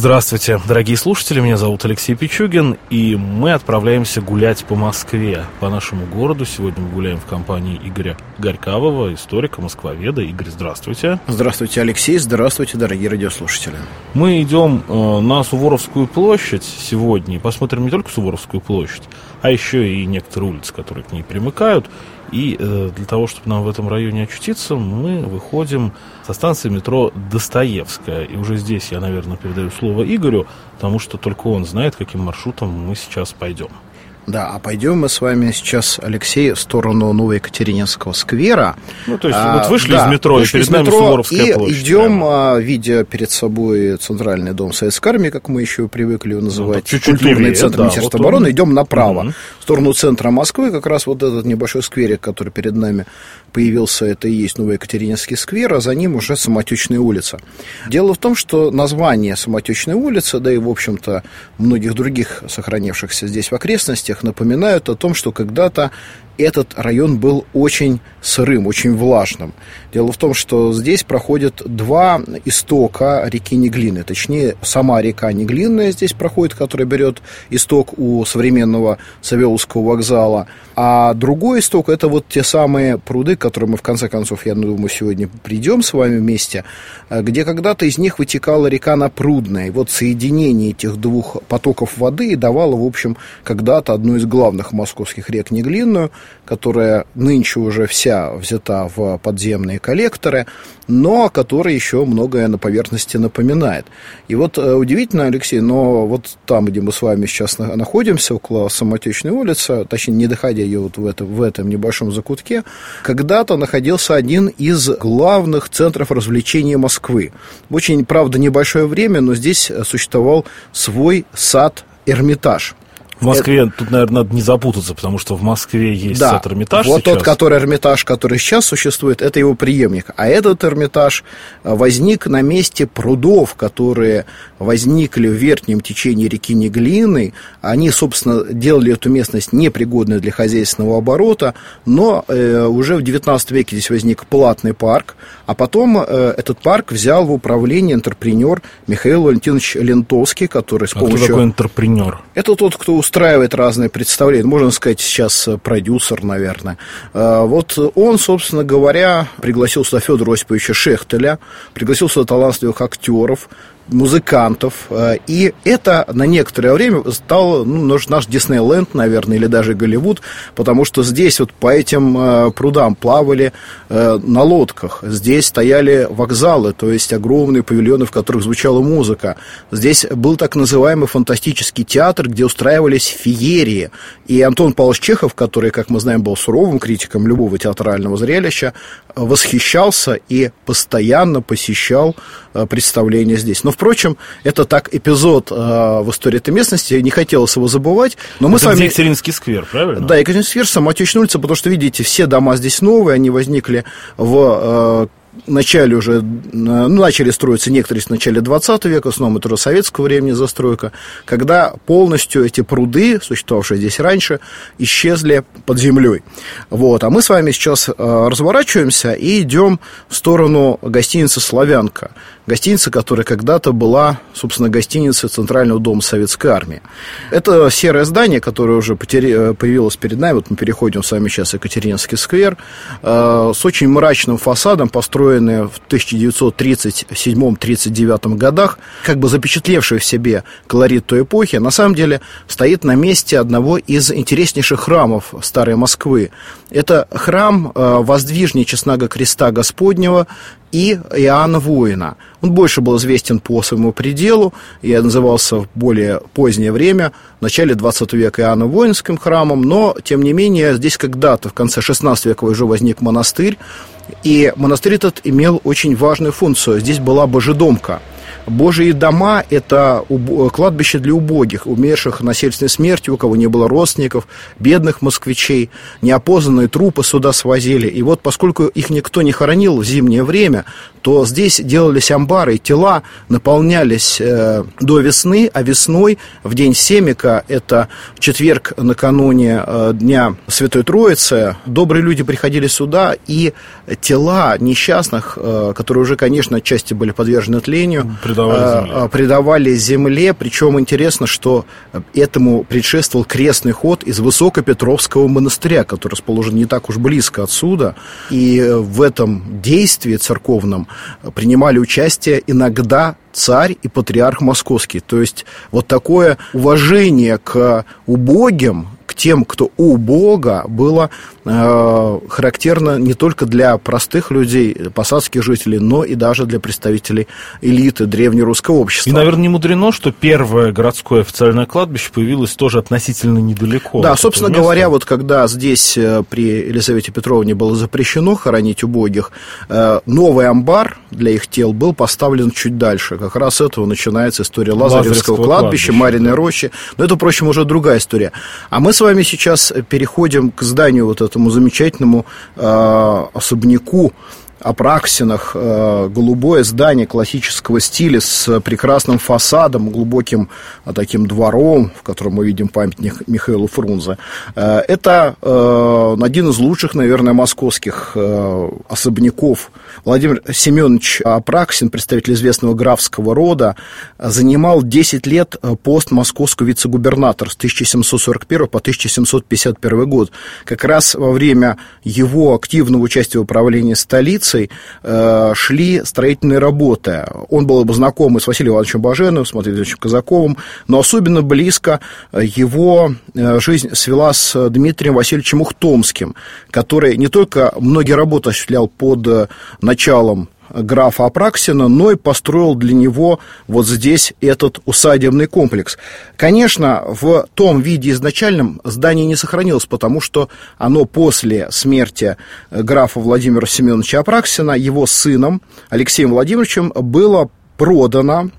Здравствуйте, дорогие слушатели, меня зовут Алексей Пичугин, и мы отправляемся гулять по Москве, по нашему городу. Сегодня мы гуляем в компании Игоря Горькавого, историка, москвоведа. Игорь, здравствуйте. Здравствуйте, Алексей, здравствуйте, дорогие радиослушатели. Мы идем э, на Суворовскую площадь сегодня, и посмотрим не только Суворовскую площадь, а еще и некоторые улицы, которые к ней примыкают. И э, для того, чтобы нам в этом районе очутиться, мы выходим со станции метро Достоевская. И уже здесь я, наверное, передаю слово Игорю, потому что только он знает, каким маршрутом мы сейчас пойдем. Да, а пойдем мы с вами сейчас, Алексей, в сторону Новоекатерининского сквера. Ну, то есть, а, вот вышли да, из метро, вышли и перед нами метро, Суворовская и площадь. идем, а, видя перед собой центральный дом Советской Армии, как мы еще привыкли его называть, ну, чуть-чуть культурный левее, центр да, Министерства вот обороны, он... идем направо, угу. в сторону центра Москвы, как раз вот этот небольшой скверик, который перед нами появился, это и есть Новоекатерининский сквер, а за ним уже Самотечная улица. Дело в том, что название Самотечной улицы, да и, в общем-то, многих других сохранившихся здесь в окрестностях, напоминают о том, что когда-то этот район был очень сырым, очень влажным. Дело в том, что здесь проходят два истока реки Неглины. Точнее, сама река Неглинная здесь проходит, которая берет исток у современного Савеловского вокзала. А другой исток – это вот те самые пруды, к которым мы, в конце концов, я думаю, сегодня придем с вами вместе, где когда-то из них вытекала река Напрудная. И вот соединение этих двух потоков воды давало, в общем, когда-то одну из главных московских рек Неглинную – которая нынче уже вся взята в подземные коллекторы, но которая еще многое на поверхности напоминает. И вот э, удивительно, Алексей, но вот там, где мы с вами сейчас находимся, около Самотечной улицы, точнее, не доходя ее вот в, это, в этом небольшом закутке, когда-то находился один из главных центров развлечения Москвы. Очень, правда, небольшое время, но здесь существовал свой сад Эрмитаж. В Москве это... тут, наверное, надо не запутаться, потому что в Москве есть да. этот Эрмитаж Вот сейчас. тот, который Эрмитаж, который сейчас существует, это его преемник. А этот Эрмитаж э, возник на месте прудов, которые возникли в верхнем течении реки Неглины. Они, собственно, делали эту местность непригодной для хозяйственного оборота, но э, уже в XIX веке здесь возник платный парк, а потом э, этот парк взял в управление интерпренер Михаил Валентинович Лентовский, который с а помощью... кто такой интерпренер? Это тот, кто устраивает разные представления. Можно сказать, сейчас э, продюсер, наверное. Э, вот он, собственно говоря, пригласил сюда Федора Осиповича Шехтеля, пригласил сюда талантливых актеров, музыкантов. Э, и это на некоторое время стало ну, наш Диснейленд, наверное, или даже Голливуд, потому что здесь вот по этим э, прудам плавали э, на лодках. Здесь стояли вокзалы, то есть огромные павильоны, в которых звучала музыка. Здесь был так называемый фантастический театр, где устраивались феерии. И Антон Павлович Чехов, который, как мы знаем, был суровым критиком любого театрального зрелища, восхищался и постоянно посещал представления здесь. Но, впрочем, это так эпизод э, в истории этой местности, не хотелось его забывать. Но мы это с вами... Екатеринский сквер, правильно? Да, Екатеринский сквер, Самотечная улица, потому что, видите, все дома здесь новые, они возникли в э, начале уже, ну, начали строиться некоторые в начале 20 века, основном это советского времени застройка, когда полностью эти пруды, существовавшие здесь раньше, исчезли под землей. Вот. А мы с вами сейчас э, разворачиваемся и идем в сторону гостиницы «Славянка». Гостиница, которая когда-то была, собственно, гостиницей Центрального дома Советской Армии. Это серое здание, которое уже потери... появилось перед нами. Вот мы переходим с вами сейчас в Екатерининский сквер. Э, с очень мрачным фасадом, построенный в 1937-39 годах, как бы запечатлевший в себе колорит той эпохи, на самом деле стоит на месте одного из интереснейших храмов Старой Москвы. Это храм э, воздвижней Честного Креста Господнего, и Иоанна Воина. Он больше был известен по своему пределу, и назывался в более позднее время, в начале 20 века Иоанна Воинским храмом, но, тем не менее, здесь когда-то в конце 16 века уже возник монастырь, и монастырь этот имел очень важную функцию. Здесь была божедомка – Божьи дома – это кладбище для убогих, умерших насильственной смертью, у кого не было родственников, бедных москвичей, неопознанные трупы сюда свозили. И вот поскольку их никто не хоронил в зимнее время, то здесь делались амбары, тела наполнялись э, до весны, а весной, в день Семика, это четверг накануне э, Дня Святой Троицы, добрые люди приходили сюда, и тела несчастных, э, которые уже, конечно, отчасти были подвержены тлению, предавали э, земле. предавали земле. Причем интересно, что этому предшествовал крестный ход из Высокопетровского монастыря, который расположен не так уж близко отсюда. И в этом действии церковном принимали участие иногда царь и патриарх московский. То есть вот такое уважение к убогим, тем, кто у Бога, было э, характерно не только для простых людей, посадских жителей, но и даже для представителей элиты древнерусского общества. И, наверное, не мудрено, что первое городское официальное кладбище появилось тоже относительно недалеко. Да, собственно говоря, вот когда здесь э, при Елизавете Петровне было запрещено хоронить убогих, э, новый амбар для их тел был поставлен чуть дальше. Как раз с этого начинается история Лазаревского, Лазаревского кладбища, кладбища, Мариной рощи. Но это, впрочем, уже другая история. А мы с вами сейчас переходим к зданию вот этому замечательному э, особняку Апраксинах, э, голубое здание классического стиля с прекрасным фасадом, глубоким э, таким двором, в котором мы видим памятник Михаилу Фрунзе. Э, это один из лучших, наверное, московских особняков. Владимир Семенович Апраксин, представитель известного графского рода, занимал 10 лет пост московского вице-губернатора с 1741 по 1751 год. Как раз во время его активного участия в управлении столицей улицей э, шли строительные работы. Он был бы знаком с Василием Ивановичем Баженовым, с Матвеем Ивановичем Казаковым, но особенно близко его э, жизнь свела с Дмитрием Васильевичем Ухтомским, который не только многие работы осуществлял под э, началом графа Апраксина, но и построил для него вот здесь этот усадебный комплекс. Конечно, в том виде изначальном здание не сохранилось, потому что оно после смерти графа Владимира Семеновича Апраксина его сыном Алексеем Владимировичем было продано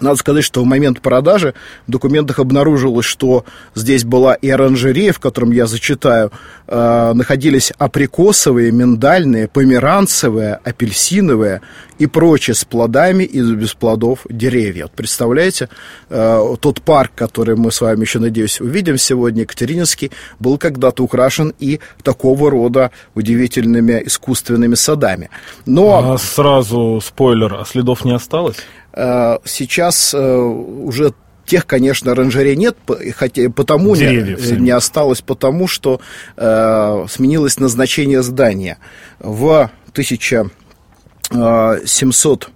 надо сказать, что в момент продажи в документах обнаружилось, что здесь была и оранжерея, в котором я зачитаю, э, находились априкосовые, миндальные, померанцевые, апельсиновые и прочие с плодами и без плодов деревья. Вот представляете, э, тот парк, который мы с вами еще, надеюсь, увидим сегодня, Екатерининский, был когда-то украшен и такого рода удивительными искусственными садами. Но... А сразу спойлер, а следов не осталось? Э, сейчас э, уже тех, конечно, оранжерей нет, хотя потому Деревьев, не, не осталось, потому что э, сменилось назначение здания. В 1700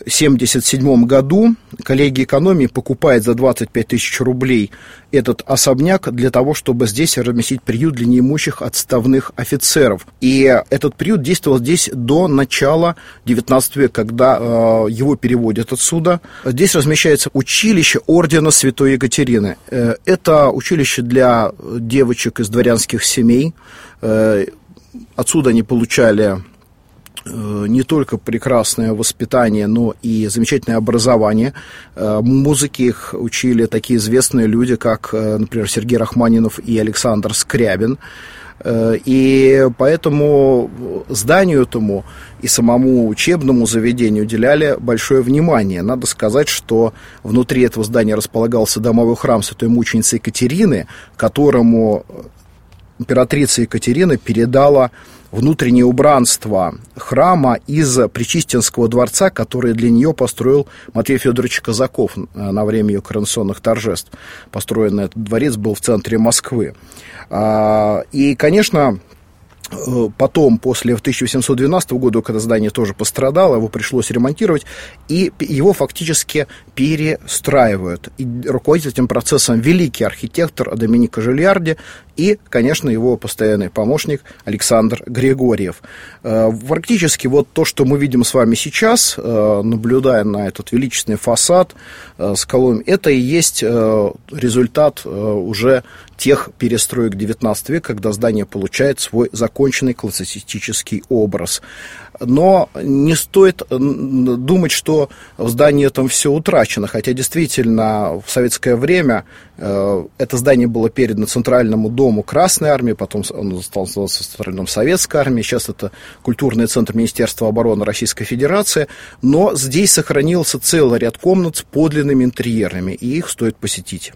1977 году коллегия экономии покупает за 25 тысяч рублей этот особняк для того, чтобы здесь разместить приют для неимущих отставных офицеров. И этот приют действовал здесь до начала 19 века, когда э, его переводят отсюда. Здесь размещается училище ордена Святой Екатерины. Э, это училище для девочек из дворянских семей. Э, отсюда они получали не только прекрасное воспитание, но и замечательное образование. Э, музыки их учили такие известные люди, как, э, например, Сергей Рахманинов и Александр Скрябин. И поэтому зданию этому и самому учебному заведению уделяли большое внимание. Надо сказать, что внутри этого здания располагался домовой храм святой мученицы Екатерины, которому императрица Екатерина передала внутреннее убранство храма из Причистинского дворца, который для нее построил Матвей Федорович Казаков э, на время ее коронационных торжеств. Построенный этот дворец был в центре Москвы. А, и, конечно, потом, после 1812 года, когда здание тоже пострадало, его пришлось ремонтировать, и его фактически перестраивают. И руководит этим процессом великий архитектор Доминика Жильярди и, конечно, его постоянный помощник Александр Григорьев. Э, практически вот то, что мы видим с вами сейчас, э, наблюдая на этот величественный фасад с колоннами, это и есть результат уже тех перестроек XIX века, когда здание получает свой законченный классицистический образ. Но не стоит думать, что в здании этом все утрачено, хотя действительно в советское время э, это здание было передано Центральному дому Красной Армии, потом он стал называться Центральным Советской Армии, сейчас это культурный центр Министерства обороны Российской Федерации, но здесь сохранился целый ряд комнат с подлинными интерьерами, и их стоит посетить.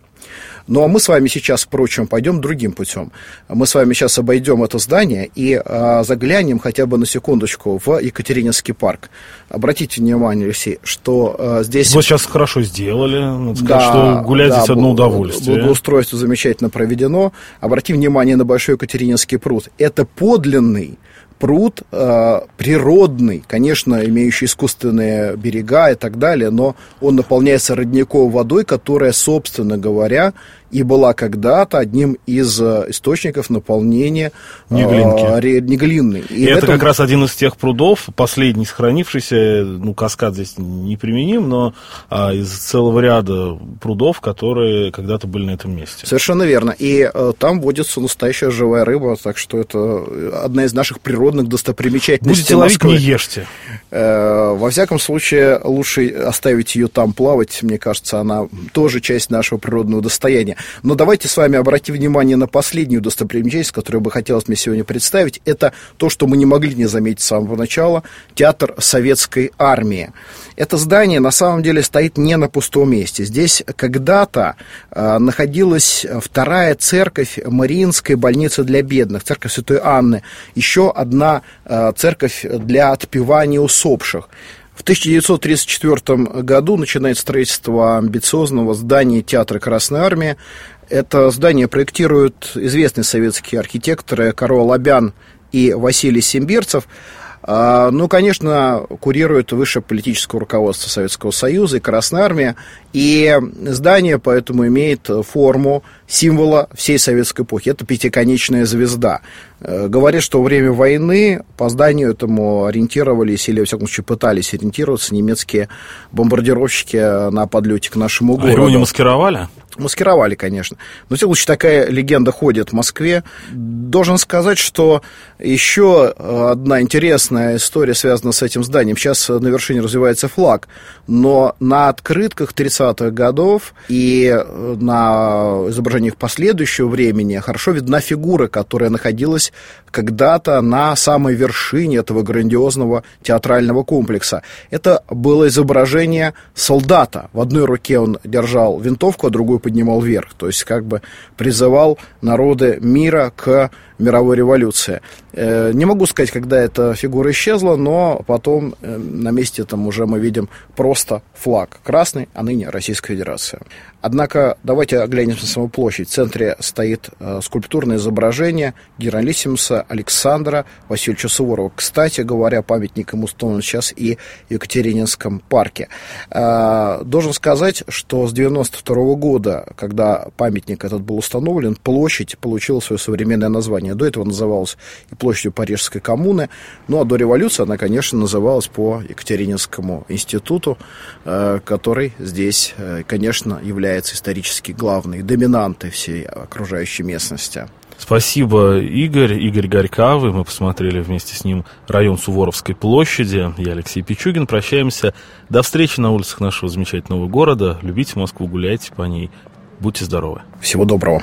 Ну а мы с вами сейчас, впрочем, пойдем другим путем. Мы с вами сейчас обойдем это здание и а, заглянем хотя бы на секундочку в Екатерининский парк. Обратите внимание, Алексей, что а, здесь... Вы сейчас хорошо сделали, надо сказать, да, что гулять да, здесь одно удовольствие. Благоустройство замечательно проведено. Обрати внимание на Большой Екатерининский пруд. Это подлинный пруд э, природный, конечно, имеющий искусственные берега и так далее, но он наполняется родниковой водой, которая, собственно говоря, и была когда-то одним из э, источников наполнения Неглинки. Э, Неглинной. И, и это этом... как раз один из тех прудов, последний сохранившийся, ну, каскад здесь не применим, но а, из целого ряда прудов, которые когда-то были на этом месте. Совершенно верно. И а, там водится настоящая живая рыба, так что это одна из наших природных достопримечательностей Будете ловить, Москвы. не ешьте. Э, во всяком случае, лучше оставить ее там плавать, мне кажется, она тоже часть нашего природного достояния. Но давайте с вами обратим внимание на последнюю достопримечательность, которую бы хотелось мне сегодня представить. Это то, что мы не могли не заметить с самого начала, театр советской армии. Это здание на самом деле стоит не на пустом месте. Здесь когда-то э, находилась вторая церковь Мариинской больницы для бедных, церковь Святой Анны. Еще одна э, церковь для отпевания усопших. В 1934 году начинает строительство амбициозного здания театра Красной Армии. Это здание проектируют известные советские архитекторы Карл Лобян и Василий Симбирцев. А, ну, конечно, курирует высшее политическое руководство Советского Союза и Красная Армия, и здание поэтому имеет форму символа всей советской эпохи. Это пятиконечная звезда. Э, говорят, что во время войны по зданию этому ориентировались, или, во всяком случае, пытались ориентироваться немецкие бомбардировщики на подлете к нашему городу. А его не маскировали? Маскировали, конечно. Но, в всяком случае, такая легенда ходит в Москве. Должен сказать, что еще одна интересная история связана с этим зданием. Сейчас на вершине развивается флаг, но на открытках 30-х годов и на изображениях последующего времени хорошо видна фигура, которая находилась когда-то на самой вершине этого грандиозного театрального комплекса. Это было изображение солдата. В одной руке он держал винтовку, а другую поднимал вверх. То есть как бы призывал народы мира к мировой революции. Э, не могу сказать, когда эта фигура исчезла, но потом э, на месте там уже мы видим просто флаг красный, а ныне Российская Федерация. Однако давайте оглянемся на саму площадь. В центре стоит э, скульптурное изображение генералиссимуса Александра Васильевича Суворова. Кстати говоря, памятник ему установлен сейчас и в Екатерининском парке. Должен сказать, что с 92 года, когда памятник этот был установлен, площадь получила свое современное название. До этого называлась и площадью Парижской коммуны. Ну, а до революции она, конечно, называлась по Екатерининскому институту, э, который здесь, э, конечно, является исторически главной доминантой всей окружающей местности. Спасибо, Игорь. Игорь Горькавый. Мы посмотрели вместе с ним район Суворовской площади. Я Алексей Пичугин. Прощаемся. До встречи на улицах нашего замечательного города. Любите Москву, гуляйте по ней. Будьте здоровы. Всего доброго.